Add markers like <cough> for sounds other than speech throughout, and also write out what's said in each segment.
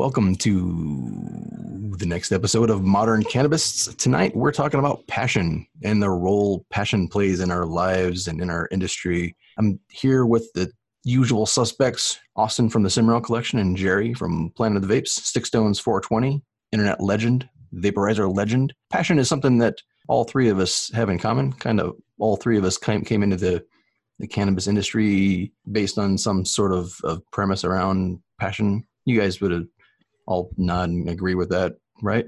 Welcome to the next episode of Modern Cannabis. Tonight, we're talking about passion and the role passion plays in our lives and in our industry. I'm here with the usual suspects Austin from the Cimarron Collection and Jerry from Planet of the Vapes, Stick Stones 420, internet legend, vaporizer legend. Passion is something that all three of us have in common. Kind of all three of us came, came into the, the cannabis industry based on some sort of, of premise around passion. You guys would have all nod and agree with that, right?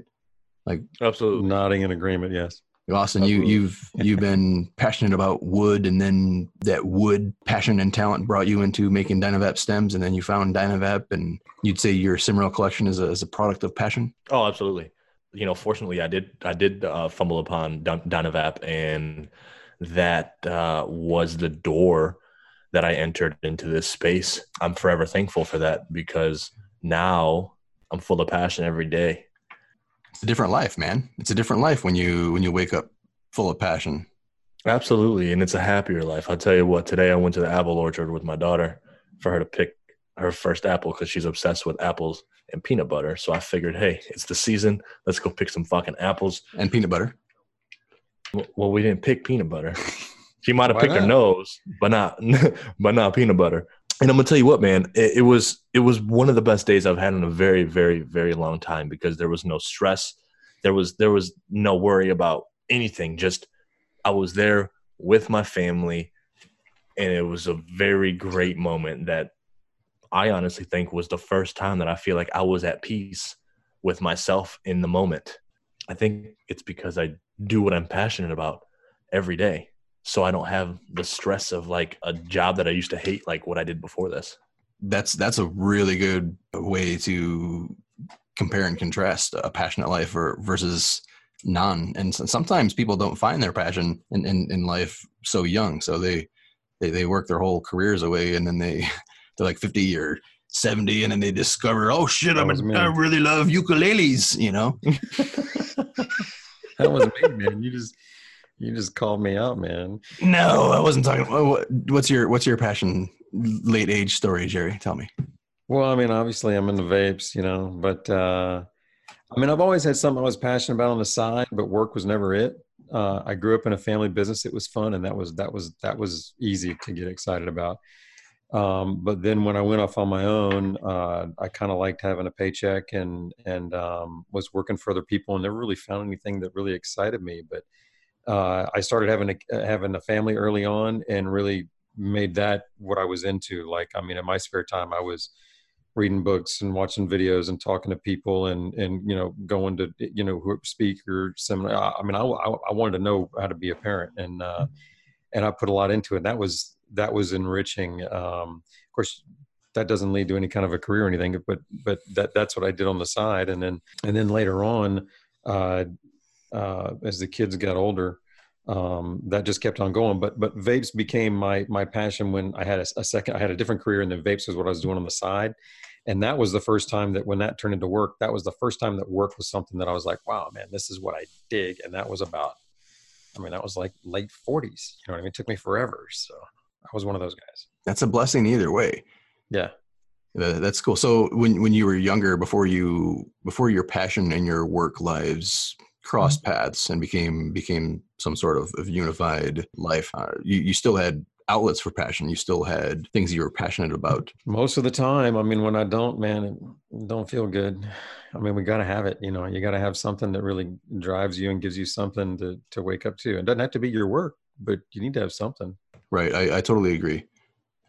Like Absolutely. Nodding in agreement, yes. Austin, you, Absolutely. you've you've been <laughs> passionate about wood, and then that wood passion and talent brought you into making Dynavap stems, and then you found Dynavap, and you'd say your Cimarron collection is a, is a product of passion. Oh, absolutely. You know, fortunately, I did I did uh, fumble upon Dynavap, and that uh, was the door that I entered into this space. I'm forever thankful for that because now I'm full of passion every day. It's a different life, man. It's a different life when you when you wake up full of passion. Absolutely, and it's a happier life. I'll tell you what. Today, I went to the apple orchard with my daughter for her to pick her first apple because she's obsessed with apples and peanut butter. So I figured, hey, it's the season. Let's go pick some fucking apples. And peanut butter. Well, we didn't pick peanut butter. <laughs> She might have picked her nose, but not <laughs> but not peanut butter. And I'm gonna tell you what, man, it, it was it was one of the best days I've had in a very, very, very long time because there was no stress. There was there was no worry about anything. Just I was there with my family and it was a very great moment that I honestly think was the first time that I feel like I was at peace with myself in the moment. I think it's because I do what I'm passionate about every day. So I don't have the stress of like a job that I used to hate, like what I did before this. That's that's a really good way to compare and contrast a passionate life or, versus none. And sometimes people don't find their passion in, in, in life so young. So they, they they work their whole careers away, and then they <laughs> they're like fifty or seventy, and then they discover, oh shit, I'm That was a, me. I really love ukuleles. You know, <laughs> That was me, man. You just you just called me out, man. no, I wasn't talking. About, what, what's your what's your passion late age story, Jerry? Tell me. Well, I mean, obviously I'm into vapes, you know, but uh I mean I've always had something I was passionate about on the side, but work was never it. Uh, I grew up in a family business. It was fun, and that was that was that was easy to get excited about. Um, but then when I went off on my own, uh, I kind of liked having a paycheck and and um, was working for other people, and never really found anything that really excited me. But uh, I started having a having a family early on, and really made that what I was into. Like, I mean, in my spare time, I was reading books and watching videos and talking to people and and you know going to you know speaker seminar. I I mean, I, I wanted to know how to be a parent, and uh, and I put a lot into it. That was that was enriching. Um, of course, that doesn't lead to any kind of a career or anything, but but that that's what I did on the side, and then and then later on, uh, uh, as the kids got older, um, that just kept on going. But but vapes became my my passion when I had a, a second. I had a different career, and then vapes was what I was doing on the side. And that was the first time that when that turned into work, that was the first time that work was something that I was like, wow, man, this is what I dig. And that was about, I mean, that was like late 40s. You know what I mean? It took me forever. So I was one of those guys. That's a blessing either way. Yeah. Uh, that's cool. So when when you were younger, before you before your passion and your work lives crossed paths and became became some sort of, of unified life, uh, you you still had outlets for passion. You still had things you were passionate about. Most of the time, I mean, when I don't, man, it don't feel good. I mean, we got to have it. You know, you got to have something that really drives you and gives you something to, to wake up to. It doesn't have to be your work, but you need to have something. Right. I, I totally agree.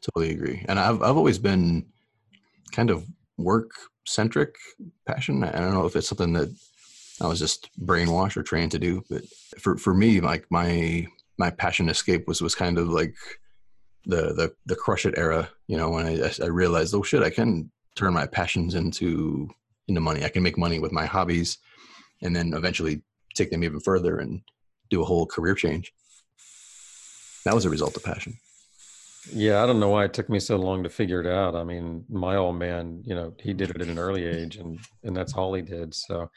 Totally agree. And I've I've always been kind of work centric passion. I don't know if it's something that I was just brainwashed or trained to do, but for for me, like my my passion escape was was kind of like the the the crush it era. You know, when I I realized, oh shit, I can turn my passions into into money. I can make money with my hobbies, and then eventually take them even further and do a whole career change. That was a result of passion. Yeah, I don't know why it took me so long to figure it out. I mean, my old man, you know, he did it at an early age, and and that's all he did. So,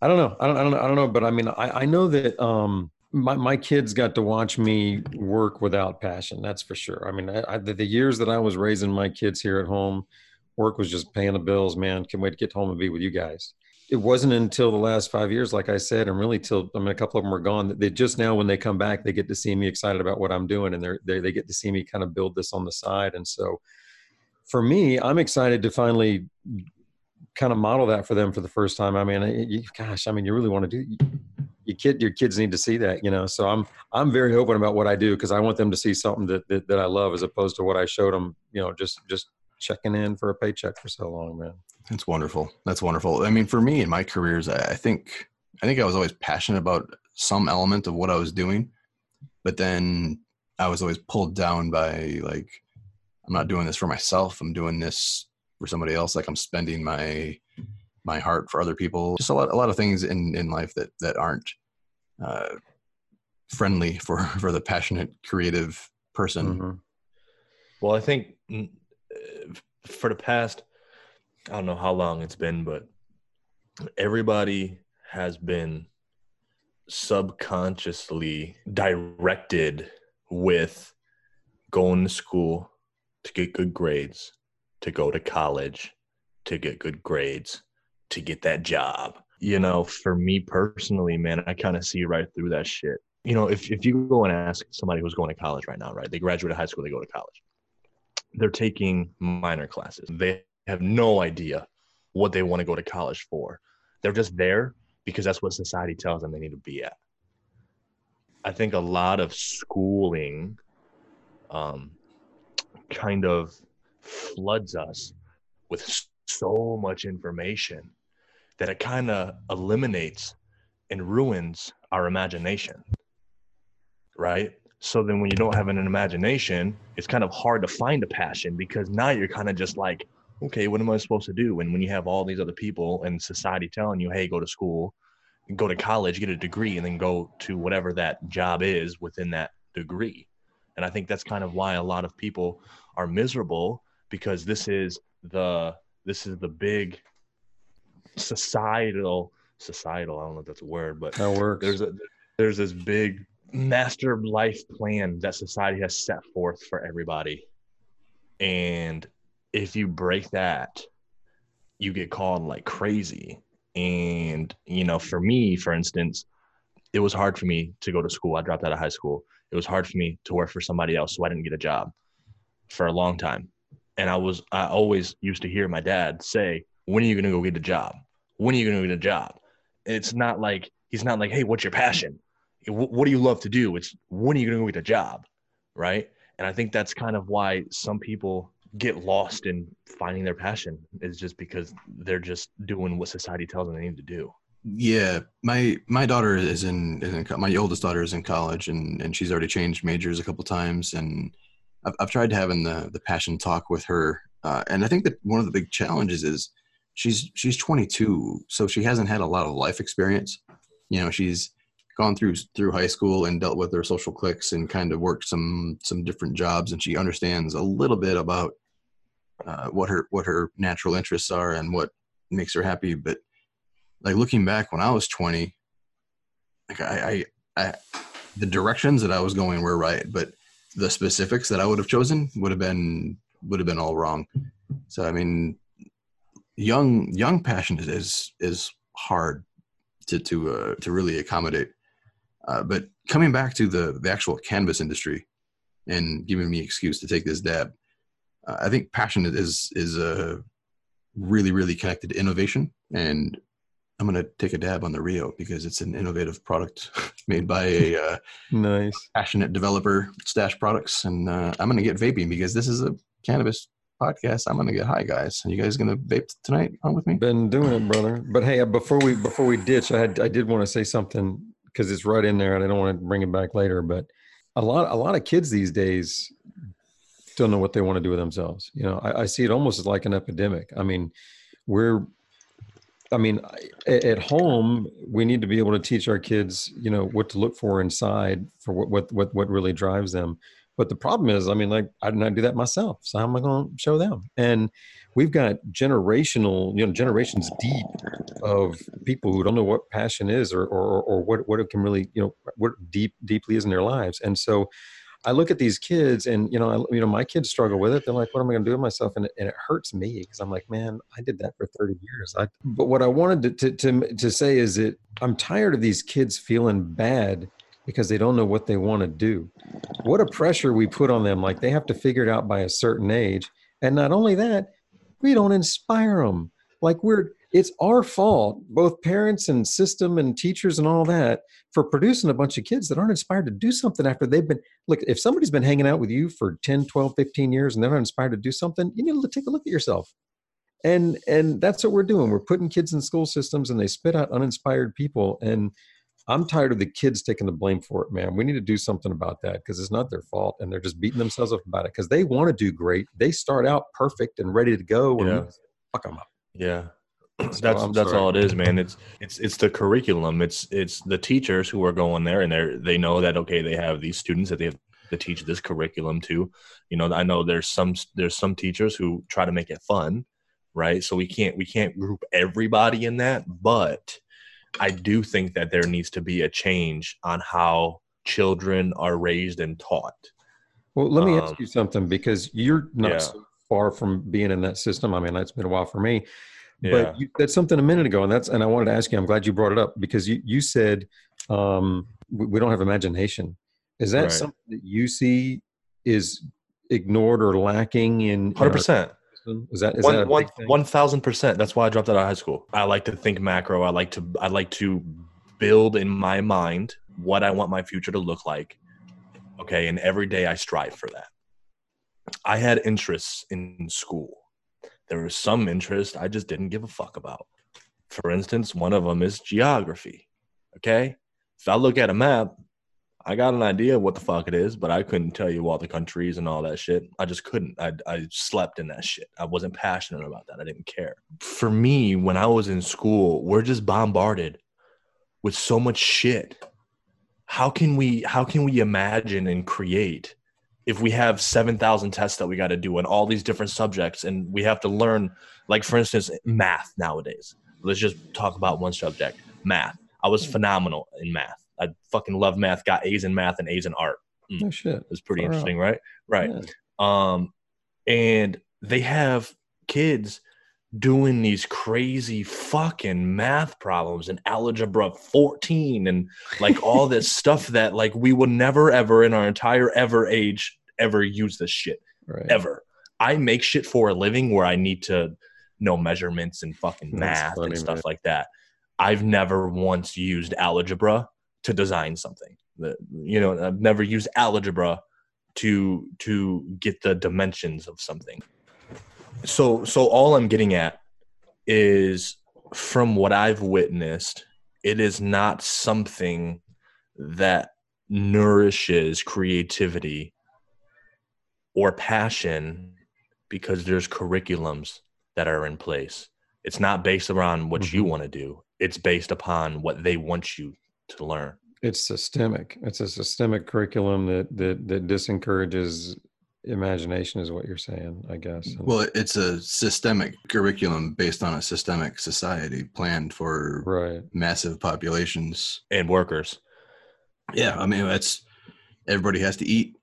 I don't know. I don't. I don't. know- I don't know. But I mean, I I know that um my my kids got to watch me work without passion. That's for sure. I mean, I, I, the, the years that I was raising my kids here at home work was just paying the bills, man. Can't wait to get home and be with you guys. It wasn't until the last five years, like I said, and really till I mean, a couple of them are gone. That they just now, when they come back, they get to see me excited about what I'm doing, and they're, they they get to see me kind of build this on the side. And so, for me, I'm excited to finally kind of model that for them for the first time. I mean, you, gosh, I mean, you really want to do your kid, your kids need to see that, you know. So I'm I'm very open about what I do because I want them to see something that, that that I love as opposed to what I showed them, you know, just just checking in for a paycheck for so long, man. That's wonderful. That's wonderful. I mean, for me in my careers, I think I think I was always passionate about some element of what I was doing, but then I was always pulled down by like, I'm not doing this for myself. I'm doing this for somebody else. Like I'm spending my my heart for other people. Just a lot a lot of things in in life that that aren't uh, friendly for <laughs> for the passionate creative person. Mm-hmm. Well, I think for the past I don't know how long it's been, but everybody has been subconsciously directed with going to school to get good grades, to go to college, to get good grades, to get that job. You know, for me personally, man, I kind of see right through that shit. You know, if, if you go and ask somebody who's going to college right now, right? They graduated high school, they go to college. They're taking minor classes. They have no idea what they want to go to college for. They're just there because that's what society tells them they need to be at. I think a lot of schooling um, kind of floods us with so much information that it kind of eliminates and ruins our imagination. Right? So then when you don't have an imagination, it's kind of hard to find a passion because now you're kind of just like, okay, what am I supposed to do? And when you have all these other people and society telling you, hey, go to school, go to college, get a degree, and then go to whatever that job is within that degree. And I think that's kind of why a lot of people are miserable because this is the this is the big societal societal. I don't know if that's a word, but that works. There's a there's this big master life plan that society has set forth for everybody. And if you break that, you get called like crazy. And, you know, for me, for instance, it was hard for me to go to school. I dropped out of high school. It was hard for me to work for somebody else, so I didn't get a job for a long time. And I was, I always used to hear my dad say, When are you going to go get a job? When are you going to get a job? It's not like, he's not like, Hey, what's your passion? What do you love to do? It's when are you going to go get a job? Right. And I think that's kind of why some people get lost in finding their passion is just because they're just doing what society tells them they need to do. Yeah, my my daughter is in, is in my oldest daughter is in college and and she's already changed majors a couple times and I've I've tried having the the passion talk with her uh, and I think that one of the big challenges is she's she's 22 so she hasn't had a lot of life experience. You know, she's gone through through high school and dealt with her social cliques and kind of worked some some different jobs and she understands a little bit about uh, what her what her natural interests are and what makes her happy but like looking back when i was 20 like I, I i the directions that i was going were right but the specifics that i would have chosen would have been would have been all wrong. So i mean young young passion is is, is hard to to uh, to really accommodate. Uh, but coming back to the the actual cannabis industry and giving me excuse to take this dab, uh, I think passion is is a really really connected to innovation, and I'm gonna take a dab on the Rio because it's an innovative product <laughs> made by a <laughs> uh, nice passionate developer, Stash Products, and uh, I'm gonna get vaping because this is a cannabis podcast. I'm gonna get high, guys. Are you guys gonna vape tonight on with me? Been doing it, brother. But hey, before we before we ditch, I had I did want to say something because it's right in there, and I don't want to bring it back later. But a lot a lot of kids these days don't know what they want to do with themselves. You know, I, I see it almost as like an epidemic. I mean, we're I mean, at home, we need to be able to teach our kids, you know, what to look for inside for what what what, what really drives them. But the problem is, I mean, like I did not do that myself. So how am I going to show them? And we've got generational, you know, generations deep of people who don't know what passion is or, or, or what, what it can really, you know, what deep, deeply is in their lives. And so I look at these kids, and you know, I, you know, my kids struggle with it. They're like, "What am I going to do with myself?" And it, and it hurts me because I'm like, "Man, I did that for 30 years." I, but what I wanted to, to to to say is that I'm tired of these kids feeling bad because they don't know what they want to do. What a pressure we put on them! Like they have to figure it out by a certain age, and not only that, we don't inspire them. Like we're it's our fault, both parents and system and teachers and all that, for producing a bunch of kids that aren't inspired to do something after they've been. Look, if somebody's been hanging out with you for 10, 12, 15 years and they're not inspired to do something, you need to take a look at yourself. And and that's what we're doing. We're putting kids in school systems and they spit out uninspired people. And I'm tired of the kids taking the blame for it, man. We need to do something about that because it's not their fault and they're just beating themselves up about it because they want to do great. They start out perfect and ready to go. And Yeah. fuck them up. Yeah. <clears throat> So that's I'm that's sorry. all it is, man. It's it's it's the curriculum. It's it's the teachers who are going there and they're they know that okay, they have these students that they have to teach this curriculum to. You know, I know there's some there's some teachers who try to make it fun, right? So we can't we can't group everybody in that, but I do think that there needs to be a change on how children are raised and taught. Well, let me Um, ask you something because you're not yeah. so far from being in that system. I mean, it's been a while for me, Yeah. but you said something a minute ago, and that's and I wanted to ask you. I'm glad you brought it up because you you said um, we, we don't have imagination. Is that Right. something that you see is ignored or lacking in? Hundred percent. Is that is that a one one big thing? one thousand percent. That's why I dropped out of high school. I like to think macro. I like to I like to build in my mind what I want my future to look like. Okay, and every day I strive for that. I had interests in school. There was some interest I just didn't give a fuck about. For instance, one of them is geography. Okay, if I look at a map, I got an idea of what the fuck it is, but I couldn't tell you all the countries and all that shit. I just couldn't. I, I slept in that shit. I wasn't passionate about that. I didn't care. For me, when I was in school, we're just bombarded with so much shit. How can we how can we imagine and create if we have 7,000 tests that we got to do on all these different subjects and we have to learn like for instance math nowadays. Let's just talk about one subject, math. I was phenomenal in math. I fucking love math, got A's in math and A's in art. No shit. It was pretty Far out. interesting, right? Right. Yeah. Um, and they have kids doing these crazy fucking math problems in algebra 14 and like all this <laughs> stuff that like we would never ever in our entire ever age ever use this shit Right. ever. I make shit for a living where I need to know measurements and fucking math funny, and stuff man. like that. I've never once used algebra to design something. The- You know, I've never used algebra to to get the dimensions of something. So so all I'm getting at is from what I've witnessed, it is not something that nourishes creativity or passion because there's curriculums that are in place. It's not based around what you Mhm. want to do. It's based upon what they want you to learn. It's systemic. It's a systemic curriculum that that that disencourages imagination, is what you're saying, I guess. Well, it's a systemic curriculum based on a systemic society planned for right. massive populations. And workers. Yeah, I mean that's everybody has to eat.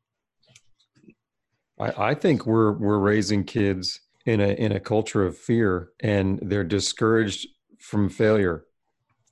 I, I think we're we're raising kids in a in a culture of fear, and they're discouraged from failure,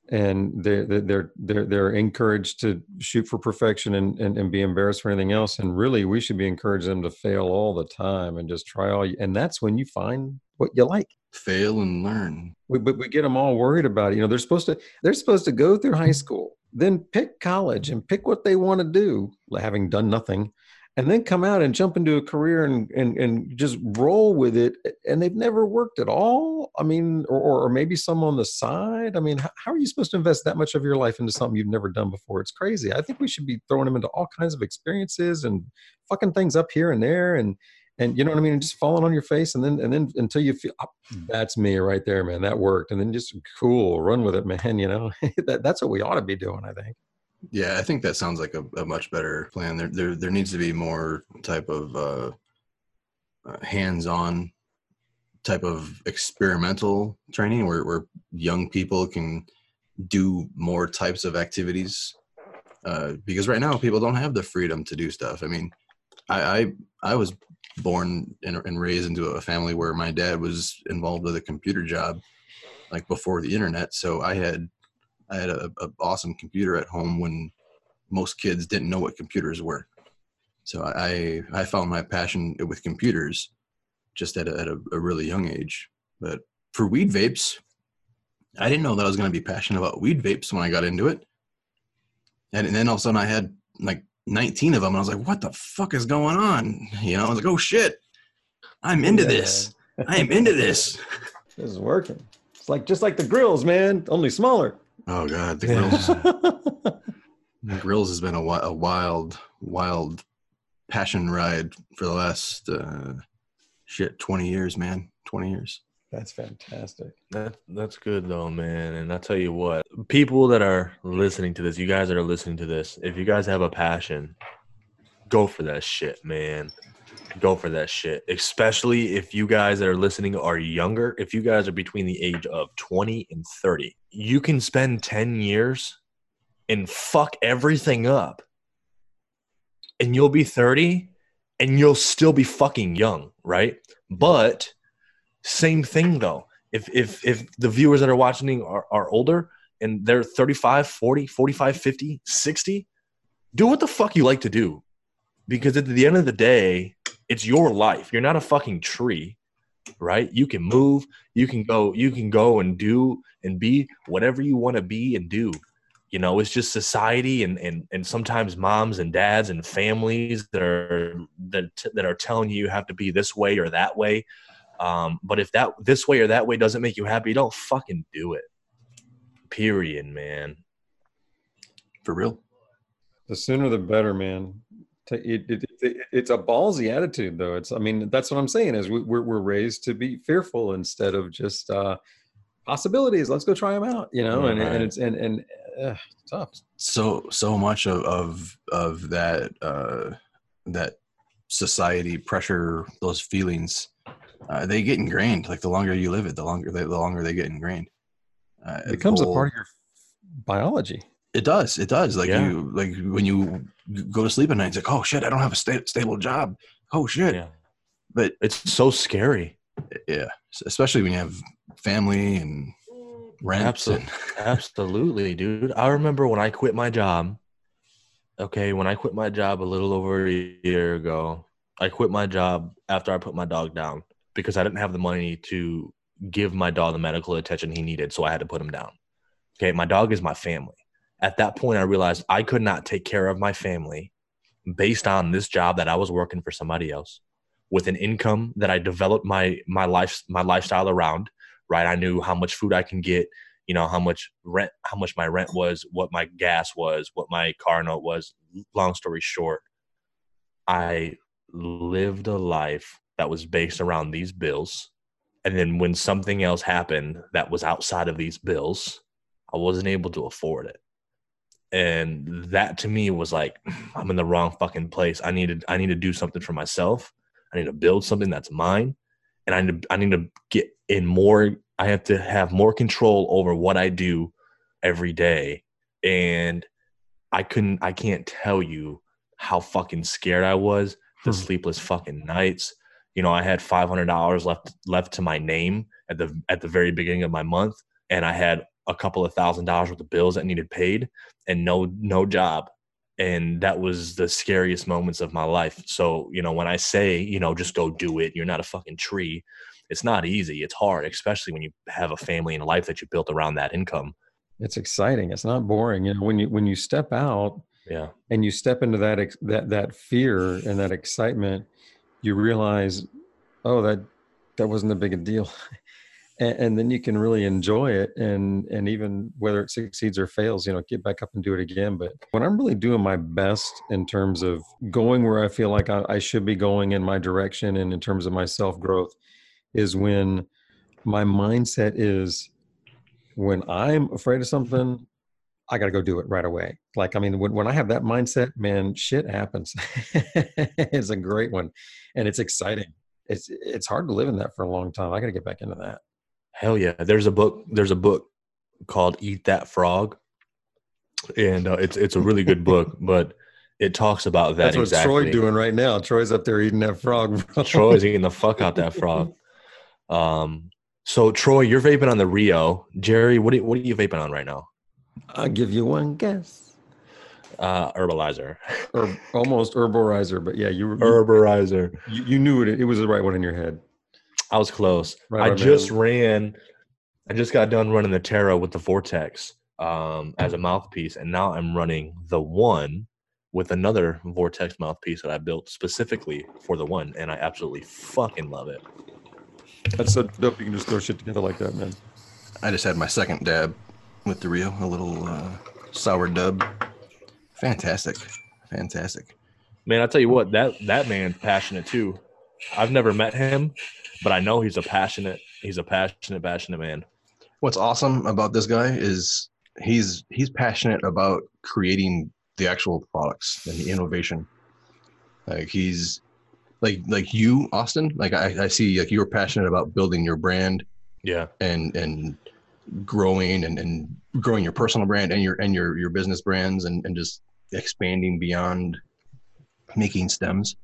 and they're they're they're they're encouraged to shoot for perfection and, and and be embarrassed for anything else. And really, we should be encouraging them to fail all the time and just try all. You, and that's when you find what you like. Fail and learn. We, but we get them all worried about it. You know, they're supposed to they're supposed to go through high school, then pick college and pick what they want to do, having done nothing, and then come out and jump into a career and and and just roll with it. And they've never worked at all. I mean, or or, maybe some on the side. I mean, how, how are you supposed to invest that much of your life into something you've never done before? It's crazy. I think we should be throwing them into all kinds of experiences and fucking things up here and there and and you know what I mean, and just falling on your face, and then and then until you feel "Oh, hmm. that's me right there, man, that worked, and then just cool, run with it, man. <laughs> You know, <laughs> that, that's what we ought to be doing, I think. Yeah, I think that sounds like a, a much better plan. There, there, there needs to be more type of uh, uh, hands-on type of experimental training where, where young people can do more types of activities uh, because right now people don't have the freedom to do stuff. I mean, I I, I was born and, and raised into a family where my dad was involved with a computer job, like before the internet. So I had I had a, a awesome computer at home when most kids didn't know what computers were. So I I found my passion with computers just at a, at a, a really young age. But for weed vapes, I didn't know that I was going to be passionate about weed vapes when I got into it. And, and then all of a sudden I had like 19 of them. And I was like, what the fuck is going on? <laughs> You know, I was like, oh shit, I'm into Yeah. this. I am into this. <laughs> This is working. It's like just like the grills, man, only smaller. Oh God, the grills. the <laughs> grills has been a, a wild, wild passion ride for the last uh, shit 20 years, man. 20 years. That's fantastic. That that's good though, man. And I tell you what, people that are listening to this, you guys that are listening to this, if you guys have a passion, go for that shit, man. Go for that shit. Especially if you guys that are listening are younger. If you guys are between the age of 20 and 30, you can spend 10 years and fuck everything up. And you'll be 30 and you'll still be fucking young, right? But same thing though. If if if the viewers that are watching are, are older and they're 35, 40, 45, 50, 60, do what the fuck you like to do. Because at the end of the day, it's your life. You're not a fucking tree, right? You can move, you can go, you can go and do and be whatever you want to be and do. You know, it's just society and and and sometimes moms and dads and families that are that that are telling you you have to be this way or that way. Um, but if that this way or that way doesn't make you happy, don't fucking do it. Period, man. For real. The sooner the better, man. Ta- It, it, it, it's a ballsy attitude, though. It's, I mean, that's what I'm saying is we, we're, we're raised to be fearful instead of just uh, possibilities. Let's go try them out, you know. And, Right. and it's and and uh, tough. so so much of of of that uh that society pressure those feelings uh, they get ingrained like the longer you live it the longer they, the longer they get ingrained uh, It becomes a part of your biology. It does it does like Yeah. you like when you go to sleep at night it's like oh shit i don't have a sta- stable job oh shit Yeah. but It's so scary. yeah especially when you have family and rent Absolutely. and Absolutely, dude. I remember when I quit my job. Okay, when I quit my job a little over a year ago, I quit my job after I put my dog down because I didn't have the money to give my dog the medical attention he needed, so I had to put him down. Okay, my dog is my family. At that point, I realized I could not take care of my family based on this job that I was working for somebody else. With an income that I developed my my life my lifestyle around. Right, I knew how much food I can get you know how much rent how much my rent was what my gas was what my car note was. Long story short i lived a life that was based around these bills. And then when something else happened that was outside of these bills i wasn't able to afford it and that to me was like i'm in the wrong fucking place. I needed i need to do something for myself. I need to build something that's mine and i need to, i need to get in more i have to have more control over what i do every day. And i couldn't i can't tell you how fucking scared i was the Hmm. sleepless fucking nights. You know i had $500 left left to my name at the at the very beginning of my month and i had a couple of thousand dollars worth of bills that needed paid and no no job. And that was the scariest moments of my life. So you know when i say you know just go do it you're not a fucking tree it's not easy. It's hard especially when you have a family and a life that you built around that income. It's exciting. It's not boring. You know, when you when you step out yeah. and you step into that that that fear and that excitement, you realize, oh, that that wasn't a big a deal, <laughs> and, and then you can really enjoy it, and and even whether it succeeds or fails, you know, get back up and do it again. But when I'm really doing my best in terms of going where I feel like I, I should be going in my direction, and in terms of my self growth, is when my mindset is when I'm afraid of something, I got to go do it right away. Like, I mean, when, when I have that mindset, man, shit happens. <laughs> it's a great one and it's exciting. It's, it's hard to live in that for a long time. I got to get back into that. Hell yeah there's a book there's a book called eat that frog and uh, it's it's a really good book, <laughs> but it talks about that That's what exactly. Troy doing right now. Troy's up there eating that frog. Bro. <laughs> Troy's eating the fuck out that <laughs> frog. Um, so Troy, you're vaping on the Rio. Jerry, what are, what are you vaping on right now? I'll give you one guess. Uh, herbalizer, Or almost herborizer, but yeah, you were, herbalizer. you, you knew it. It was the right one in your head. I was close. Right I on, just man. ran. I just got done running the Terra with the Vortex um, as a mouthpiece, and now I'm running the one with another Vortex mouthpiece that I built specifically for the one, and I absolutely fucking love it. That's so dope. You can just throw shit together like that, man. I just had my second dab with the Rio, a little uh, sour dub. Fantastic, fantastic. Man, I tell you what, that that man's passionate too. I've never met him, but I know he's a passionate. He's a passionate, passionate man. What's awesome about this guy is he's he's passionate about creating the actual products and the innovation. Like he's like like you, Austin. Like I, I see like you're passionate about building your brand Yeah, and and growing and, and growing your personal brand and your and your your business brands and, and just expanding beyond making stems.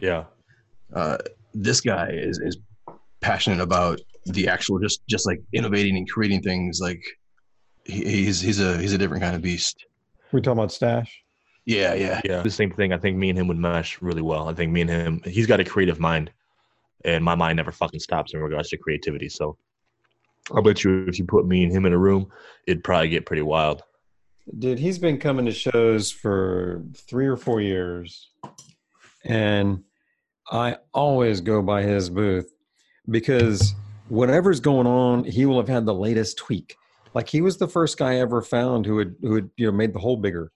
yeah, Uh, this guy is is passionate about the actual just just like innovating and creating things like he's he's a he's a different kind of beast We talking about stash? yeah yeah yeah. The same thing. I think me and him would mesh really well. I think me and him. He's got a creative mind, and my mind never fucking stops in regards to creativity. So, i'll bet you if you put me and him in a room, it'd probably get pretty wild. Dude, he's been coming to shows for three or four years. And I always go by his booth because whatever's going on, he will have had the latest tweak. Like he was the first guy I ever found who had who had you know made the hole bigger.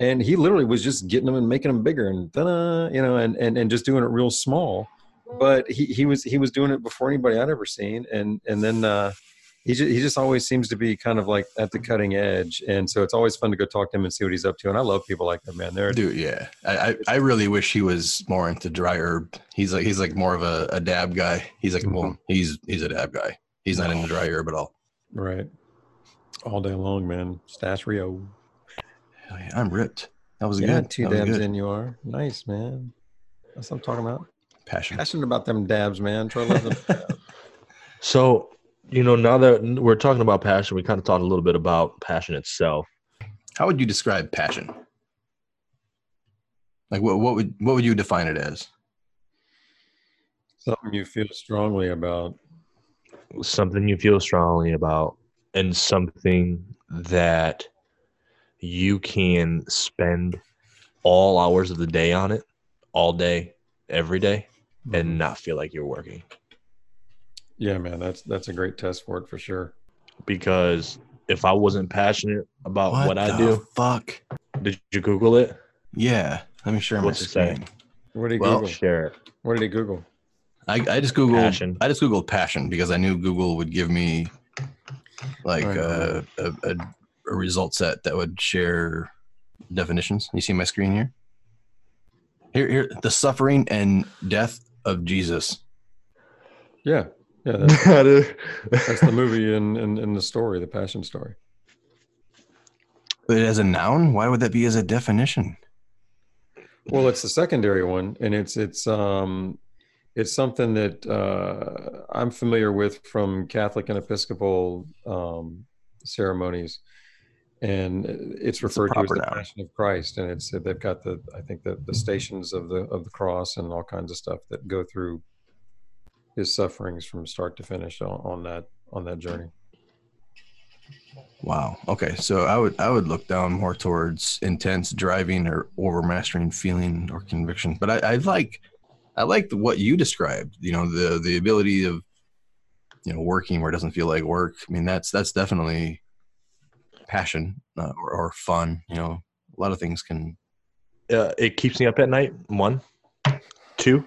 And he literally was just getting them and making them bigger and you know, and, and and just doing it real small. But he, he was he was doing it before anybody I'd ever seen. And and then uh he just, he just always seems to be kind of like at the cutting edge and so it's always fun to go talk to him and see what he's up to and i love people like that man. They're dude yeah. I, I i really wish he was more into dry herb. He's like he's like more of a, a dab guy. He's like well mm-hmm. he's he's a dab guy. He's not into dry herb at all. Right. All day long man. Stash rio. Yeah, i'm ripped. That was yeah good. two that was dabs good. in you are. Nice man. That's what i'm talking about. Passion. Passionate about them dabs man. Troy loves them. <laughs> So, you know, now that we're talking about passion, we kind of talked a little bit about passion itself. how would you describe passion? Like what, what would what would you define it as? Something you feel strongly about. Something you feel strongly about and something that you can spend all hours of the day on it all day every day and mm-hmm. not feel like you're working yeah man that's that's a great test for it for sure because if i wasn't passionate about what, i the do fuck did you google it yeah let me share my What's it say? screen what did he Well, google share it what did he google I, I just googled Passion. I just googled passion because I knew Google would give me like Right. uh, a, a, a result set that would share definitions. You see my screen here? Here, here, the suffering and death of Jesus. yeah yeah <laughs> that's, that's the movie in, in in the story the passion story But as a noun, why would that be as a definition? Well, it's the secondary one, and it's it's um it's something that uh, I'm familiar with from Catholic and Episcopal um, ceremonies, and it's referred to as the noun. Passion of Christ, and it's they've got the I think the the stations of the of the cross and all kinds of stuff that go through his sufferings from start to finish on, on that on that journey. Wow. Okay. So I would I would look down more towards intense driving or overmastering feeling or conviction. But I, I like I like what you described. You know, the the ability of you know working where it doesn't feel like work. I mean, that's that's definitely passion uh, or, or fun. You know, a lot of things can. uh, it keeps me up at night. One, two.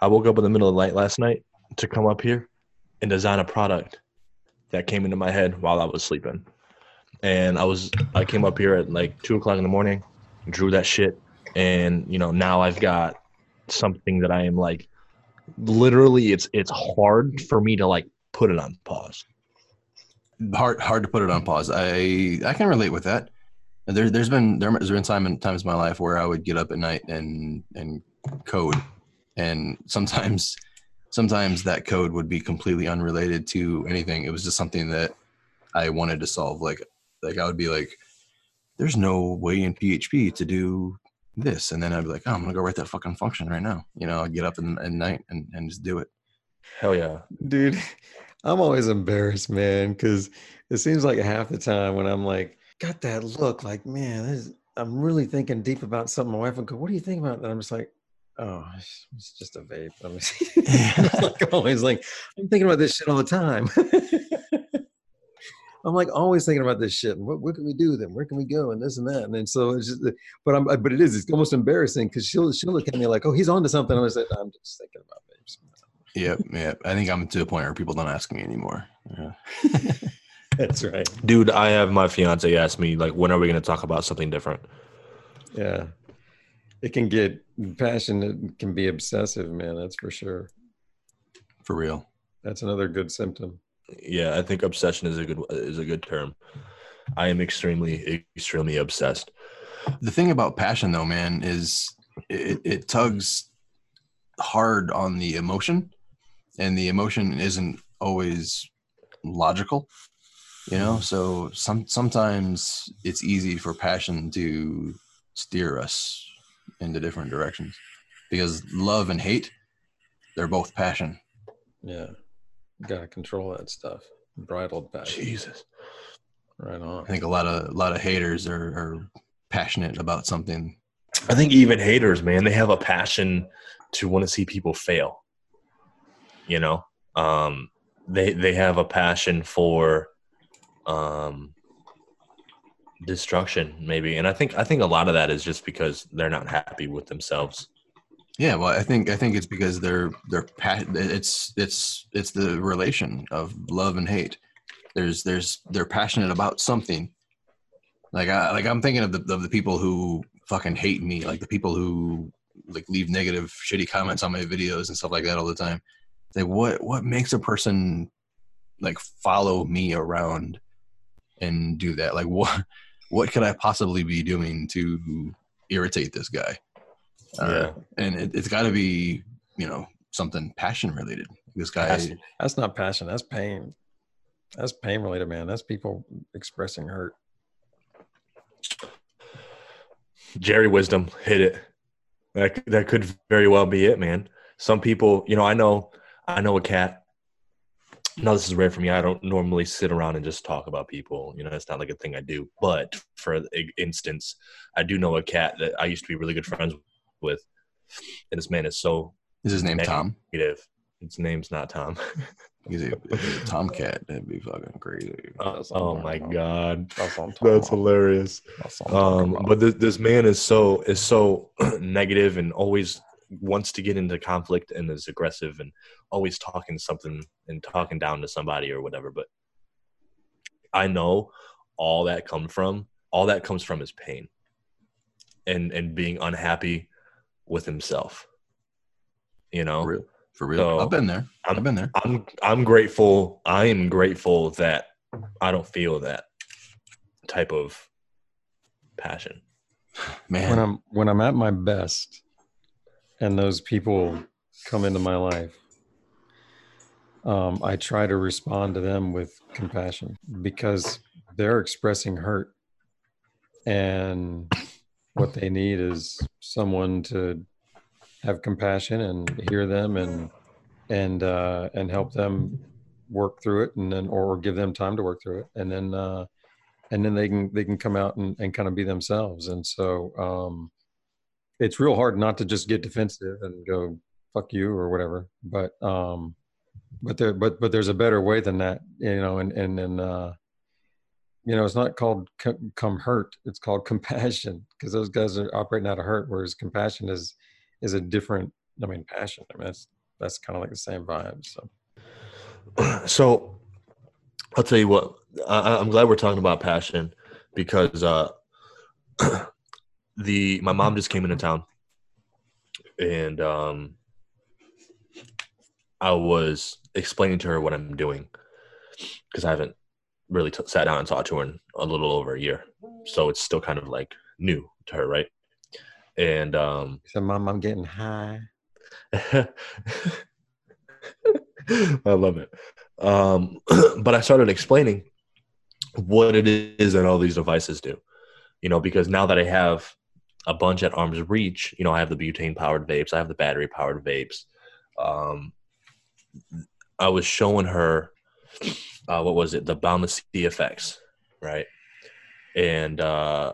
I woke up in the middle of the night last night to come up here and design a product that came into my head while I was sleeping. And I was I came up here at like two o'clock in the morning, drew that shit, and you know now I've got something that I am like literally it's it's hard for me to like put it on pause. Hard hard to put it on pause. I I can relate with that. There, there's been there's been time times in my life where I would get up at night and and code, and sometimes sometimes that code would be completely unrelated to anything. It was just something that I wanted to solve. Like like I would be like, there's no way in PHP to do this, and then I'd be like, oh, I'm gonna go write that fucking function right now. You know, I'd get up in, at night and and just do it. Hell yeah. dude <laughs> i'm always embarrassed man because it seems like half the time when i'm like got that look like man this, i'm really thinking deep about something my wife would go what do you think about that i'm just like oh it's, it's just a vape i'm just <laughs> <laughs> like always like i'm thinking about this shit all the time <laughs> i'm like always thinking about this shit and what, what can we do then where can we go and this and that and then so it's just but i'm but it is it's almost embarrassing because she'll she'll look at me like oh he's on to something i was like i'm just thinking about vapes Yep, yep. I think I'm to a point where people don't ask me anymore. Yeah. that's right Dude, I have my fiance ask me, like, when are we going to talk about something different? Yeah. It can get passionate, can be obsessive, man. That's for sure. For real. That's another good symptom. Yeah, I think obsession is a good is a good term. I am extremely extremely obsessed. The thing about passion, though, man, is it, it tugs hard on the emotion, and the emotion isn't always logical. You know, so some sometimes it's easy for passion to steer us into different directions because love and hate, they're both passion. Yeah. Gotta control that stuff. Bridled passion. Jesus. Right on. I think a lot of a lot of haters are, are passionate about something. I think even haters, man, they have a passion to want to see people fail. You know, um, they they have a passion for um, destruction, maybe, and I think I think a lot of that is just because they're not happy with themselves. Yeah, well, I think I think it's because they're they're it's it's it's the relation of love and hate. There's there's they're passionate about something. Like I like I'm thinking of the of the people who fucking hate me, like the people who like leave negative shitty comments on my videos and stuff like that all the time. Like what what makes a person like follow me around and do that? Like what what could I possibly be doing to irritate this guy? Uh, and it, it's got to be you know something passion related. This guy, Passion. That's not passion. That's pain. That's pain related, man. That's people expressing hurt. Jerry Wisdom hit it. That that could very well be it, man. Some people, you know, I know, I know a cat. No, this is rare for me. I don't normally sit around and just talk about people. You know, it's not like a thing I do. But for instance, I do know a cat that I used to be really good friends with, and this man is so is his name Tom? negative. His name's not Tom. <laughs> He's a, he's a tomcat. That'd be fucking crazy. oh, oh my Tom. god, That's what I'm that's hilarious. That's what I'm um, but this, this man is so is so <clears throat> negative and always wants to get into conflict and is aggressive and always talking something and talking down to somebody or whatever but i know all that comes from all that comes from is pain and and being unhappy with himself you know For real. For real. So, I've been there. I'm- I've been there. i'm i'm grateful i am grateful that i don't feel that type of passion Man, when I'm when I'm at my best and those people come into my life, um, I try to respond to them with compassion because they're expressing hurt, and what they need is someone to have compassion and hear them and and uh, and help them work through it, and then or give them time to work through it, and then. Uh, and then they can they can come out and, and kind of be themselves and so um it's real hard not to just get defensive and go fuck you or whatever but um but there but but there's a better way than that you know and and and uh you know it's not called co- come hurt it's called <laughs> compassion because those guys are operating out of hurt whereas compassion is is a different i mean passion i mean that's that's kind of like the same vibe so <clears throat> so I'll tell you what. I, I'm glad we're talking about passion because uh, <clears throat> the my mom just came into town, and um, I was explaining to her what I'm doing because I haven't really t- sat down and talked to her in a little over a year. so it's still kind of like new to her, right? And um, So, mom, I'm getting high. <laughs> I love it. Um, <clears throat> but I started explaining what it is that all these devices do. You know, because now that I have a bunch at arm's reach, you know, I have the butane powered vapes, I have the battery powered vapes. Um, I was showing her uh, what was it, the boundless CFX, right? And uh,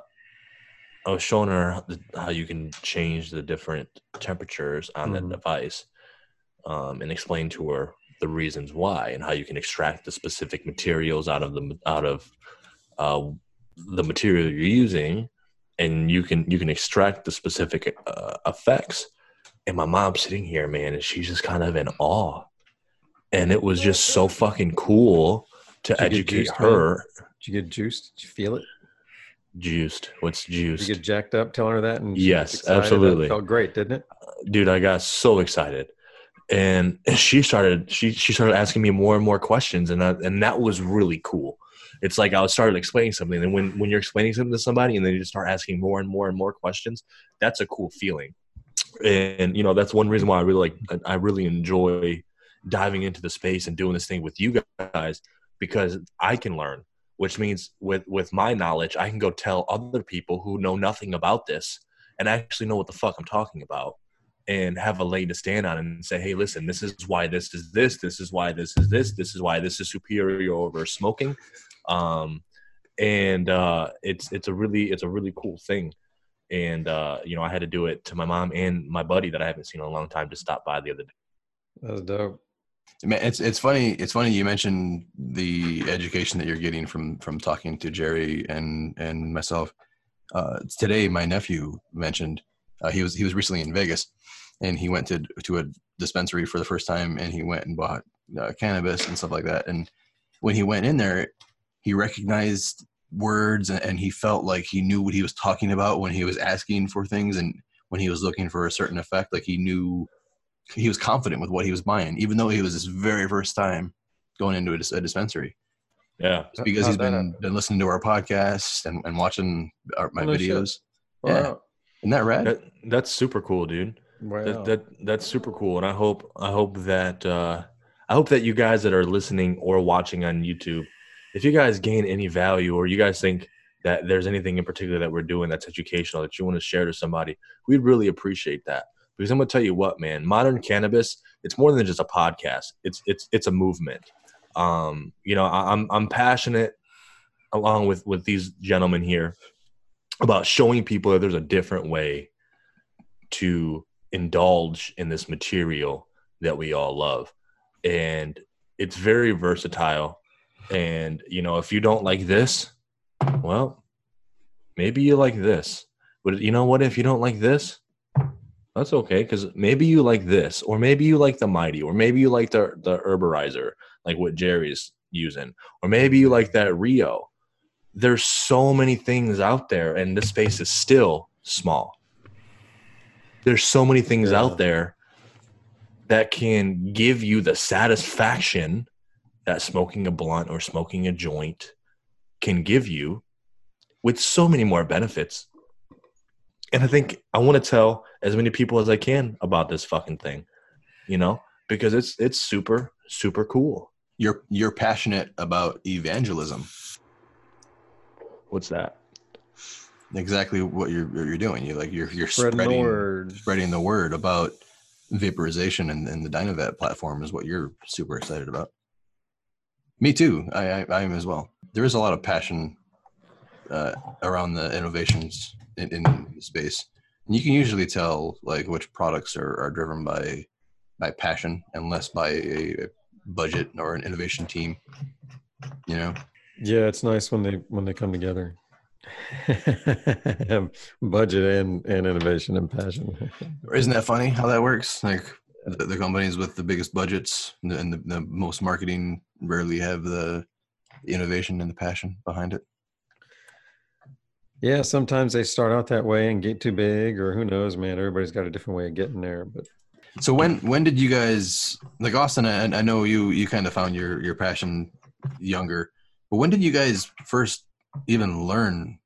I was showing her how you can change the different temperatures on Mhm. the device, um, and explain to her the reasons why and how you can extract the specific materials out of the out of uh, the material you're using, and you can you can extract the specific uh, effects. And my mom's sitting here, man, and she's just kind of in awe, and it was just so fucking cool to Did educate juiced, man? her. Did you get juiced? Did you feel it? Juiced. What's Did juiced? you get jacked up telling her that? And Yes, excited? That absolutely. felt great, didn't it? dude i got so excited and <laughs> she started she she started asking me more and more questions and that and that was really cool it's like i started explaining something and when when you're explaining something to somebody and then you just start asking more and more and more questions that's a cool feeling and you know that's one reason why i really like i really enjoy diving into the space and doing this thing with you guys because i can learn which means with with my knowledge i can go tell other people who know nothing about this and actually know what the fuck i'm talking about and have a leg to stand on and say, hey, listen, this is why this is this, this is why this is this, this is why this is superior over smoking. Um, and uh, it's it's a really it's a really cool thing. And uh, you know, I had to do it to my mom and my buddy that I haven't seen in a long time to stop by the other day. That was dope. Man, it's it's funny. It's funny you mentioned the education that you're getting from from talking to Jerry and and myself. Uh, today, my nephew mentioned uh, he was he was recently in Vegas, and he went to to a dispensary for the first time, and he went and bought uh, cannabis and stuff like that. And when he went in there, he recognized words and, and he felt like he knew what he was talking about when he was asking for things and when he was looking for a certain effect. Like he knew he was confident with what he was buying, even though he was his very first time going into a, a dispensary. Yeah, It's because How'd he's that been, been listening to our podcast and, and watching our, my no shit. videos. Wow. Yeah. Isn't that rad? that, that's super cool, dude. Wow. That, that that's super cool, and I hope I hope that uh, I hope that you guys that are listening or watching on YouTube, if you guys gain any value or you guys think that there's anything in particular that we're doing that's educational that you want to share to somebody, we'd really appreciate that. Because I'm gonna tell you what, man, modern cannabis, it's more than just a podcast. It's it's it's a movement. Um, you know, I, I'm I'm passionate along with with these gentlemen here about showing people that there's a different way to indulge in this material that we all love and it's very versatile and you know if you don't like this well maybe you like this. But you know what? If you don't like this that's okay because maybe you like this or maybe you like the mighty or maybe you like the the herborizer like what jerry's using or maybe you like that rio. There's so many things out there and this space is still small. There's so many things Yeah. out there that can give you the satisfaction that smoking a blunt or smoking a joint can give you with so many more benefits and i think i want to tell as many people as i can about this fucking thing you know because it's it's super super cool You're you're passionate about evangelism. what's that Exactly what you're what you're doing. You like you're you're Spreading spreading the word. spreading the word about vaporization and, and the Dynavap platform is what you're super excited about. Me too. I, I, I am as well. There is a lot of passion uh, around the innovations in, in space. And you can usually tell like which products are, are driven by by passion and less by a, a budget or an innovation team. You know, Yeah, it's nice when they when they come together. <laughs> Budget and and innovation and passion. isn't that funny how that works? Like the, the companies with the biggest budgets and the, and the, the most marketing rarely have the innovation and the passion behind it. Yeah, sometimes they start out that way and get too big, or who knows, man. Everybody's got a different way of getting there. But So when when did you guys like Austin? I, I know you you kind of found your your passion younger, but when did you guys first even learn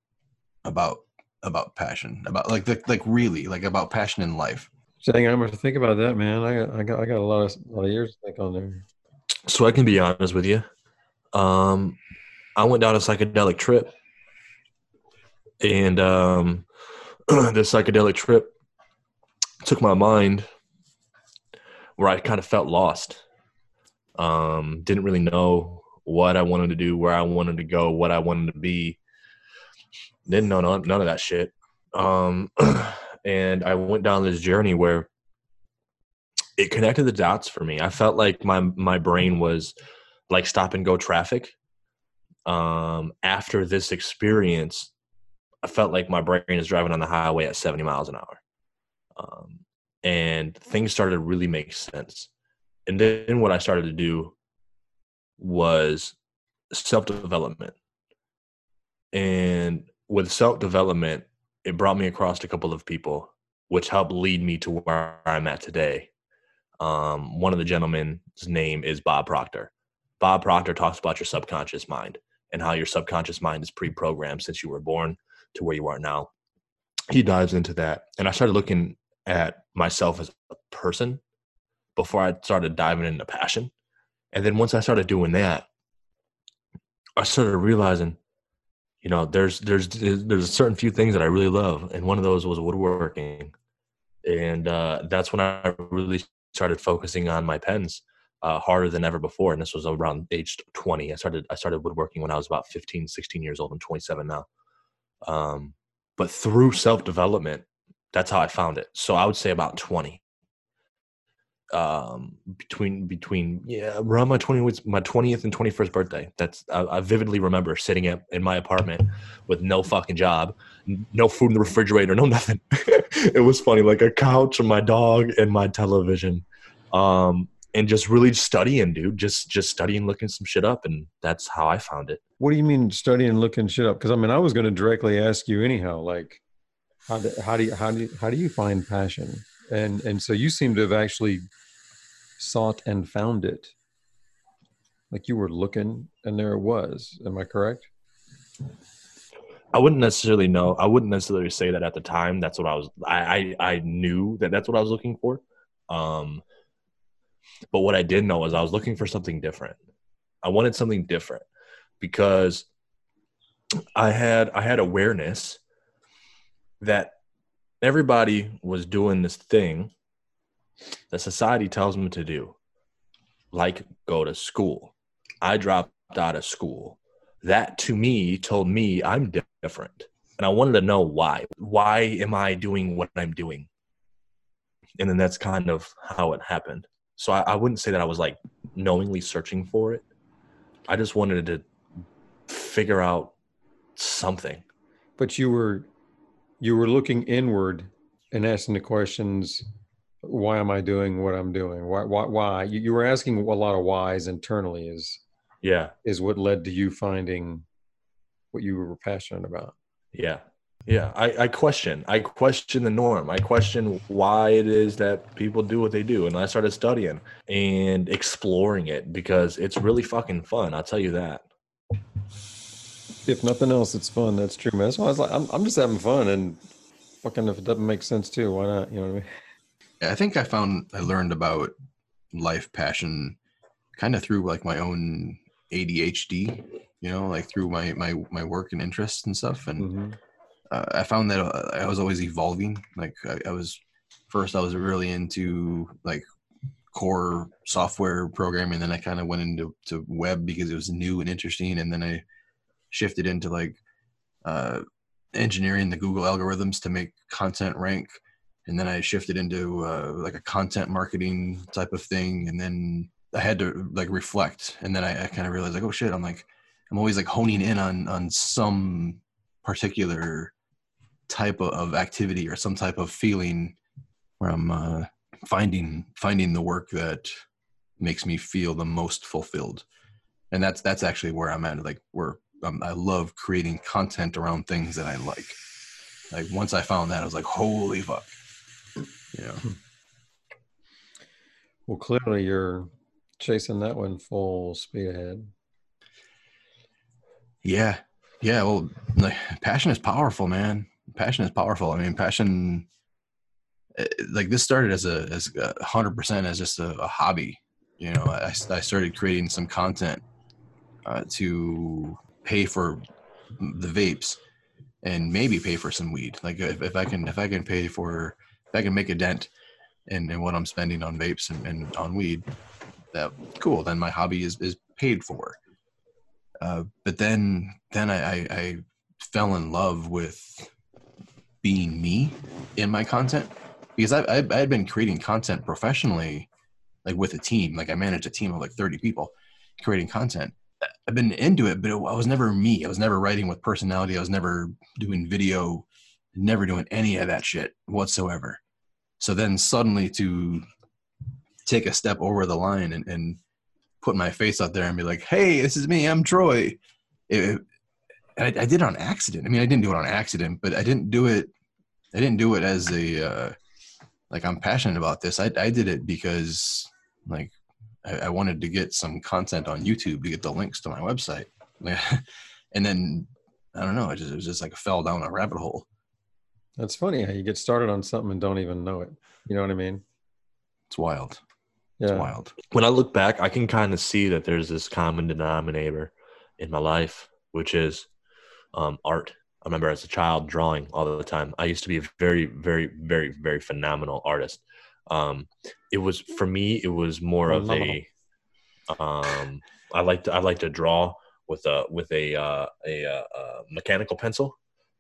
about about passion about like like, like really like about passion in life Saying I'm gonna think about that, man. I got I got I got a lot of a lot of years to think on there. So I can be honest with you. Um, I went down a psychedelic trip, and um, <clears throat> the psychedelic trip took my mind where I kind of felt lost. Um, didn't really know what I wanted to do, where I wanted to go, what I wanted to be. Didn't know none, none of that shit. Um, <clears throat> and I went down this journey where it connected the dots for me. I felt like my my brain was like stop and go traffic. Um, after this experience, I felt like my brain is driving on the highway at 70 miles an hour. Um, and things started to really make sense. And then what I started to do was self development. And with self development, it brought me across a couple of people, which helped lead me to where I'm at today. Um, one of the gentlemen's name is Bob Proctor. Bob Proctor talks about your subconscious mind and how your subconscious mind is pre-programmed since you were born to where you are now. He dives into that, and I started looking at myself as a person before I started diving into passion. And then once I started doing that, I started realizing, you know, there's there's there's a certain few things that I really love, and one of those was woodworking, and uh, that's when I really started focusing on my pens uh, harder than ever before. And this was around age 20. I started I started woodworking when I was about 15, 16 years old. I'm 27 now. Um, but through self development, that's how I found it. So I would say about 20 um between between yeah around my 20 my 20th and 21st birthday. That's I, I, vividly remember sitting at, in my apartment with no fucking job no food in the refrigerator no nothing. <laughs> It was funny like a couch and my dog and my television. Um and just really studying dude just just studying looking some shit up and that's how i found it. What do you mean studying looking shit up? Because i mean i was going to directly ask you anyhow like how do, how do you how do you, how do you find passion? And and so you seem to have actually sought and found it. Like you were looking and there it was. Am i correct? I wouldn't necessarily know. I wouldn't necessarily say that at the time that's what i was i i, I knew that that's what i was looking for. Um but what i did know is i was looking for something different. I wanted something different because i had i had awareness that everybody was doing this thing that society tells them to do, like go to school. I dropped out of school. That to me told me I'm different. And I wanted to know why. Why am I doing what I'm doing? And then that's kind of how it happened. So I, I wouldn't say that I was like knowingly searching for it. I just wanted to figure out something. But you were you were looking inward and asking the questions why am I doing what I'm doing? Why, why, why? You, you were asking a lot of whys internally is, yeah, is what led to you finding what you were passionate about. Yeah. Yeah. I, I question, I question the norm. I question why it is that people do what they do. And I started studying and exploring it because it's really fucking fun. I'll tell you that. If nothing else, it's fun. That's true, man. That's why I was like, I'm, I'm just having fun and fucking if it doesn't make sense too, why not? You know what I mean? <laughs> I think I found I learned about life passion kind of through like my own ADHD, you know, like through my my my work and interests and stuff. And mm-hmm. uh, I found that uh, I was always evolving. Like I, I, was first, I was really into like core software programming. Then I kind of went into to web because it was new and interesting. And then I shifted into like uh, engineering the Google algorithms to make content rank and then I shifted into uh, like a content marketing type of thing, and then I had to like reflect, and then I, I kind of realized like, oh shit, I'm like, I'm always like honing in on on some particular type of, activity or some type of feeling where I'm uh, finding finding the work that makes me feel the most fulfilled, and that's that's actually where I'm at. Like where um, I love creating content around things that I like. Like once I found that, I was like, holy fuck yeah. Hmm. Well, clearly you're chasing that one full speed ahead. Yeah. Yeah. Well, like passion is powerful, man. Passion is powerful. I mean, passion. eh, Like this started as a as a hundred percent as just a, a hobby. You know, I, I started creating some content uh, to pay for the vapes and maybe pay for some weed. Like if, if I can if I can pay for if I can make a dent in, in what I'm spending on vapes and, and on weed, that cool. Then my hobby is is paid for. Uh, but then then I, I, I fell in love with being me in my content because I, I I had been creating content professionally, like with a team. Like I managed a team of like 30 people creating content. I've been into it, but it, I was never me. I was never writing with personality. I was never doing video, never doing any of that shit whatsoever. So then suddenly to take a step over the line and, and put my face out there and be like, "Hey, this is me. I'm Troy." It, I, I did it on accident. I mean, I didn't do it on accident, but I didn't do it. I didn't do it as a uh, like I'm passionate about this. I I did it because like I, I wanted to get some content on YouTube to get the links to my website, <laughs> and then I don't know. It just it was just like fell down a rabbit hole. That's funny how you get started on something and don't even know it. You know what I mean? It's wild. It's Yeah. wild. when I look back, I can kind of see that there's this common denominator in my life, which is um, art. I remember as a child drawing all the time. I used to be a very, very, very, very phenomenal artist. Um, it was for me. It was more of a. Um, I like to I like to draw with a with a uh, a, uh, uh, mechanical pencil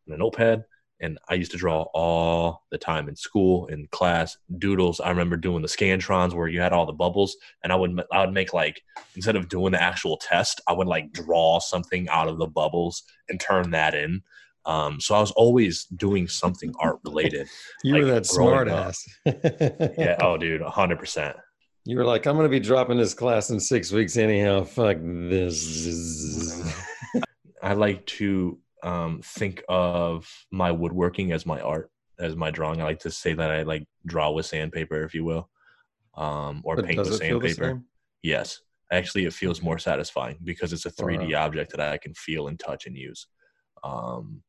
and a notepad, and I used to draw all the time in school, in class, doodles. I remember doing the scantrons where you had all the bubbles, and I would I would make like instead of doing the actual test, I would like draw something out of the bubbles and turn that in. Um, so I was always doing something art related. <laughs> You were that smart ass. <laughs> Yeah. Oh, dude, hundred percent. You were like, I'm going to be dropping this class in six weeks anyhow. Fuck this. <laughs> I like to um, think of my woodworking as my art, as my drawing. I like to say that I like draw with sandpaper, if you will, um, or But paint with it feel the sandpaper. Yes, actually, it feels more satisfying because it's a 3D Wow. object that I can feel and touch and use. Um,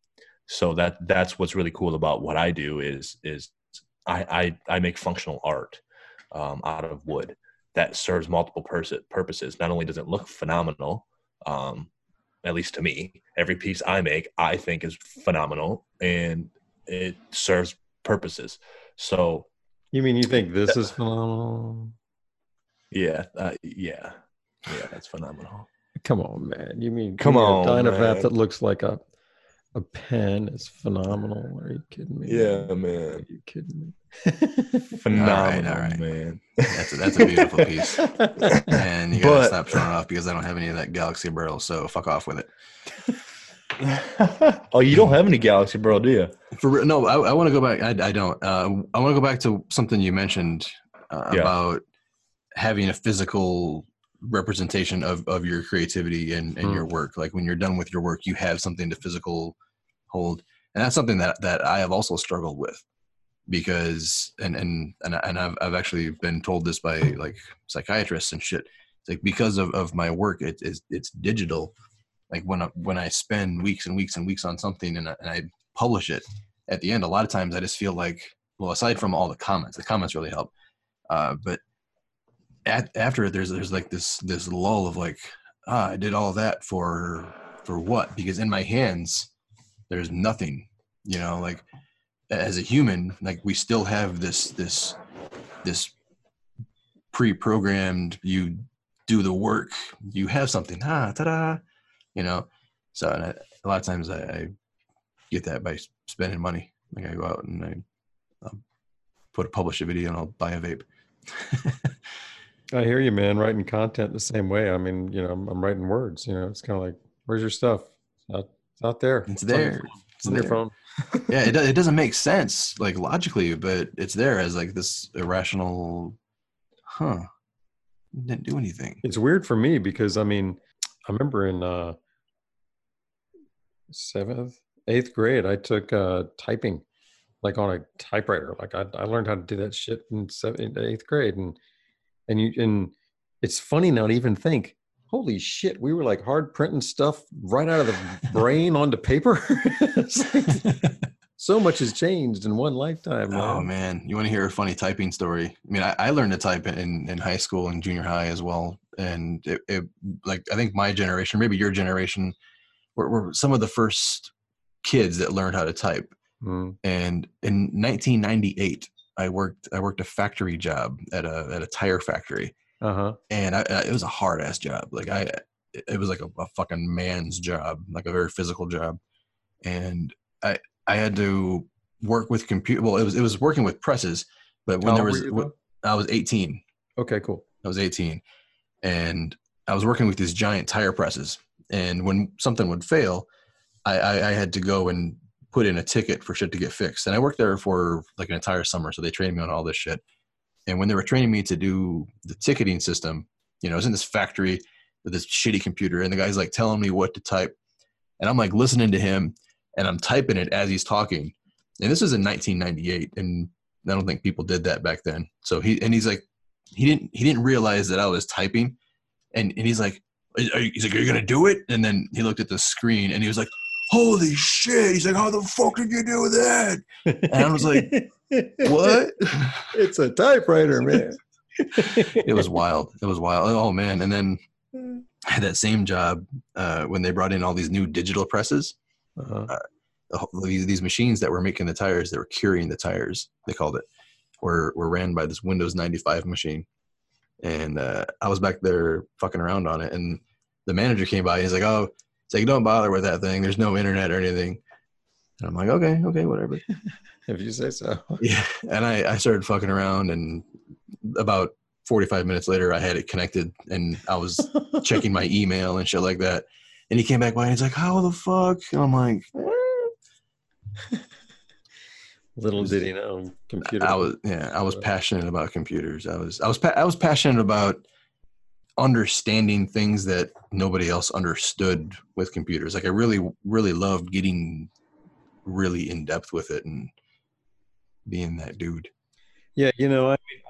so that that's what's really cool about what I do is is I I, I make functional art um, out of wood that serves multiple pers- purposes. Not only does it look phenomenal, um, at least to me, every piece I make I think is phenomenal and it serves purposes. So You mean you think this is phenomenal? yeah, uh, yeah, yeah, that's phenomenal. Come on, man. You mean Come on, a Dynavap that looks like a a pen is phenomenal? Are you kidding me? Yeah, man. Are man. you kidding me? Phenomenal, all right. man. That's a, that's a beautiful piece. <laughs> And you gotta But- stop showing off because I don't have any of that Galaxy Burl. So fuck off with it. <laughs> oh, you don't have any Galaxy Burl, do you? For real, no, I, I want to go back. I, I don't. Uh, I want to go back to something you mentioned uh, Yeah. about having a physical representation of, of your creativity and, and Hmm. your work. Like when you're done with your work, you have something to physical hold, and that's something that that I have also struggled with because and and and, and I've I've actually been told this by like psychiatrists and shit. It's like because of, of my work, it, it's it's digital. Like when I, when I spend weeks and weeks and weeks on something and I, and I publish it, at the end, a lot of times I just feel like, well, aside from all the comments, the comments really help. Uh, but at, after it, there's there's like this this lull of like, ah, I did all that for for what? Because in my hands, there's nothing. You know, like as a human, like we still have this this this pre-programmed. You do the work, you have something. Ah, ta-da! You know. So and I, a lot of times I, I get that by spending money. Like I go out and I I'll put a publish a video and I'll buy a vape. <laughs> I hear you, man. Writing content the same way. I mean, you know, I'm, I'm writing words. You know, it's kind of like, where's your stuff? It's out, it's out there. It's your there. It's on your phone. <laughs> yeah, it, it doesn't make sense like logically, but it's there as like this irrational. Huh? Didn't do anything. It's weird for me because I mean, I remember in uh, seventh, eighth grade, I took uh, typing, like on a typewriter. Like I, I learned how to do that shit in seventh, eighth grade, and and you and it's funny now to even think holy shit, we were like hard printing stuff right out of the brain onto paper. <laughs> Like, <laughs> so much has changed in one lifetime. Oh man. man, you want to hear a funny typing story? I mean, I, I learned to type in in high school and junior high as well, and it, it like I think my generation, maybe your generation, were, were some of the first kids that learned how to type. Mm. And in 1998, I worked I worked a factory job at a at a tire factory, Uh-huh. and I, I, it was a hard ass job. Like I, it was like a, a fucking man's job, like a very physical job, and I I had to work with computer. Well, it was it was working with presses, but when there was when- I was 18. Okay, cool. I was 18, and I was working with these giant tire presses. And when something would fail, I, I, I had to go and put in a ticket for shit to get fixed. And I worked there for like an entire summer, so they trained me on all this shit. And when they were training me to do the ticketing system, you know, I was in this factory with this shitty computer, and the guy's like telling me what to type, and I'm like listening to him, and I'm typing it as he's talking. And this is in 1998, and I don't think people did that back then. So he and he's like, he didn't he didn't realize that I was typing, and and he's like, you, he's like, are you gonna do it? And then he looked at the screen and he was like, holy shit! He's like, how the fuck did you do that? And I was like, <laughs> what? it's a typewriter, man. it was wild. It was wild. Oh man! And then <laughs> I had that same job uh, when they brought in all these new digital presses. Uh-huh. whole- These these machines that were making the tires, that were curing the tires, they called it, were were ran by this Windows ninety five machine. And uh, I was back there fucking around on it, and the manager came by. He's like, "Oh, it's like don't bother with that thing. There's no internet or anything." And I'm like, "Okay, okay, whatever." <laughs> If you say so. <laughs> Yeah, and I, I started fucking around, and about 45 minutes later, I had it connected, and I was <laughs> checking my email and shit like that. And he came back by, and he's like, "How the fuck?" And I'm like, Little did he know, computer. "I was, yeah, I was passionate about computers. I was, I was, pa- I was passionate about understanding things that nobody else understood with computers. Like I really, really loved getting really in depth with it and being that dude. Yeah, you know, I mean,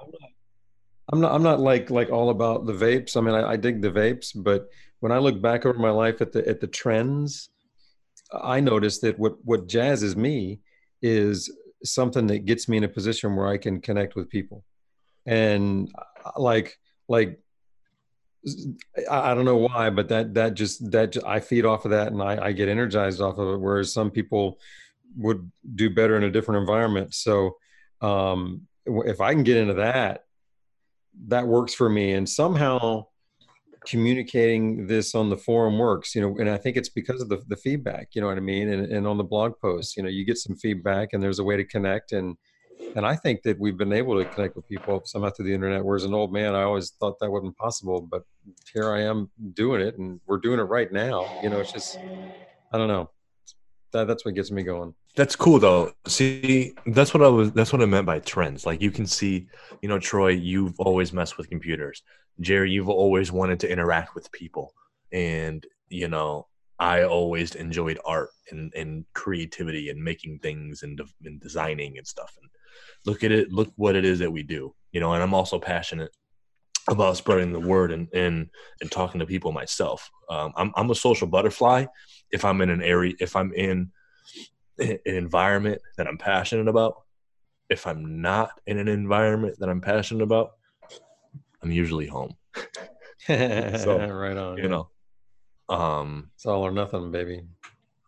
I'm not, I'm not, like like all about the vapes. I mean, I, I dig the vapes, but when I look back over my life at the at the trends, I noticed that what what jazzes me is something that gets me in a position where I can connect with people, and uh, like like I, don't know why, but that that just that I feed off of that, and I, I get energized off of it. Whereas some people would do better in a different environment. So um, if I can get into that, that works for me. And somehow communicating this on the forum works, you know, and I think it's because of the, the feedback, you know what I mean? And, and on the blog posts, you know, you get some feedback and there's a way to connect. And, and I think that we've been able to connect with people somehow through the internet. Whereas an old man, I always thought that wasn't possible, but here I am doing it and we're doing it right now. You know, it's just, I don't know. That, that's what gets me going. That's cool though. See, that's what I was that's what I meant by trends. Like you can see, you know, Troy, you've always messed with computers. Jerry, you've always wanted to interact with people. And, you know, I always enjoyed art and, and creativity and making things and, de- and designing and stuff. And look at it, look what it is that we do. You know, and I'm also passionate about spreading the word and and, and talking to people myself. Um, I'm I'm a social butterfly. If I'm in an area, if I'm in an environment that I'm passionate about, if I'm not in an environment that I'm passionate about, I'm usually home. <laughs> right on. You know, um, It's all or nothing, baby.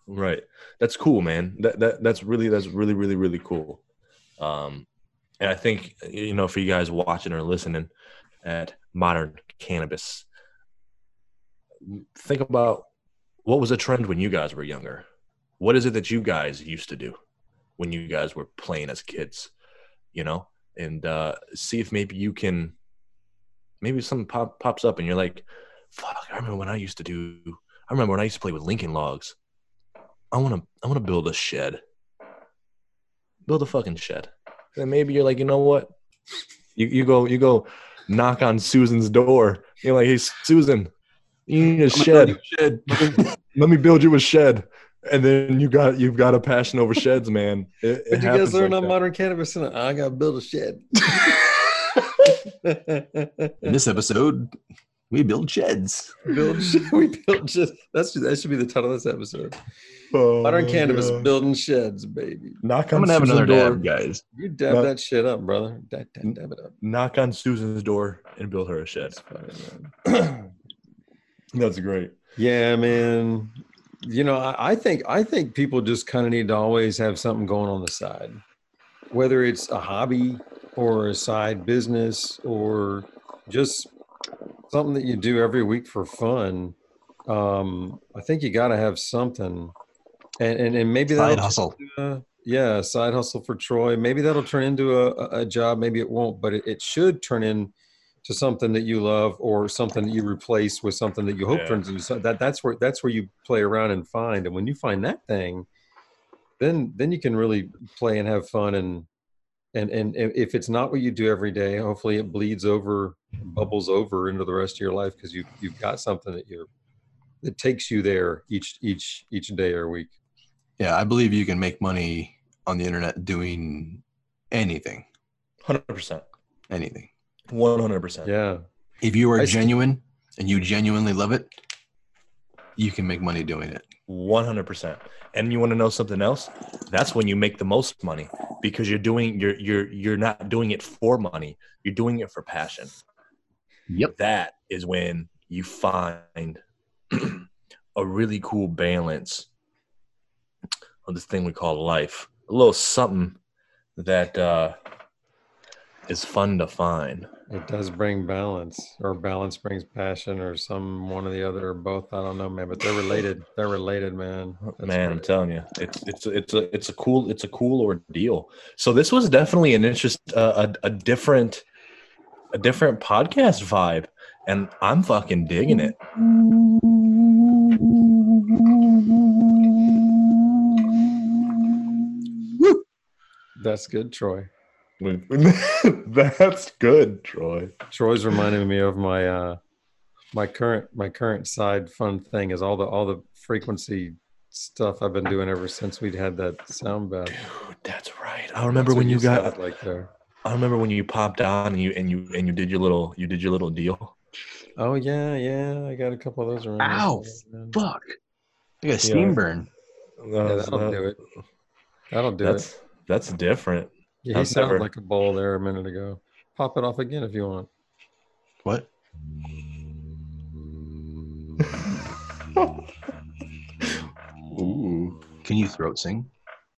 right? That's cool, man. That that that's really that's really really really cool. Um, and I think you know for you guys watching or listening at Modern Cannabis, think about what was a trend when you guys were younger. What is it that you guys used to do when you guys were playing as kids? You know, and uh, see if maybe you can. Maybe something pop, pops up and you're like, "Fuck! I remember when I used to do. I remember when I used to play with Lincoln Logs. I want to. I want to build a shed. Build a fucking shed. And maybe you're like, you know what? You you go you go knock on Susan's door. You're like, hey Susan, you need a shed. Shed. Let me build you a shed. And then you got you've got a passion over sheds, man. It, it What you guys learn like on that. modern cannabis? And I got to build a shed. <laughs> In this episode, We build sheds. Build, <laughs> we build sheds. that's that should be the title of this episode. Oh, Modern cannabis building sheds, baby. Knock I'm on gonna have Susan's another door. dab, guys. You dab No. that shit up, brother. Dab, dab, dab it up. Knock on Susan's door and build her a shed. That's fine. <clears throat> That's great. Yeah, man. You know, I, I think I think people just kind of need to always have something going on the side, whether it's a hobby or a side business or just something that you do every week for fun. Um, I think you got to have something, and and, and maybe Side that'll hustle. uh, yeah, side hustle for Troy. Maybe that'll turn into a, a- a job. Maybe it won't, but it, it should turn in to something that you love or something that you replace with something that you hope Yeah. turns into so that that's where that's where you play around and find. And when you find that thing, then then you can really play and have fun and and and if if it's not what you do every day, hopefully it bleeds over, bubbles over into the rest of your life because you you've got something that you're that takes you there each each each day or week. Yeah, I believe you can make money on the internet doing anything. Hundred percent. Anything. One hundred percent. Yeah. If you are I st- genuine and you genuinely love it, you can make money doing it. One hundred percent. And you want to know something else? That's when you make the most money because you're doing you're you're you're not doing it for money. You're doing it for passion. Yep. That is when you find <clears throat> a really cool balance of this thing we call life. A little something that uh, is fun to find. It does bring balance, or balance brings passion, or some one or the other, or both. I don't know, man, but they're related. They're related, man. That's man i'm telling you it's it's it's a it's a cool it's a cool ordeal so this was definitely an interest uh, a, a different a different podcast vibe and i'm fucking digging it That's good, Troy. <laughs> that's good troy Troy's reminding me of my uh my current my current side fun thing is all the all the frequency stuff I've been doing ever since we'd had that sound bath. dude that's right i remember That's when you got like there. i remember when you popped on and you and you and you did your little you did your little deal Oh yeah, yeah. I got a couple of those around. Ow, man. Fuck. I got a steam Yeah. burn. Yeah, that'll do it. That'll do it. that's that's different Yeah, he I've sounded never- like a bowl there a minute ago. Pop it off again if you want. What? <laughs> Ooh. Can you throat sing?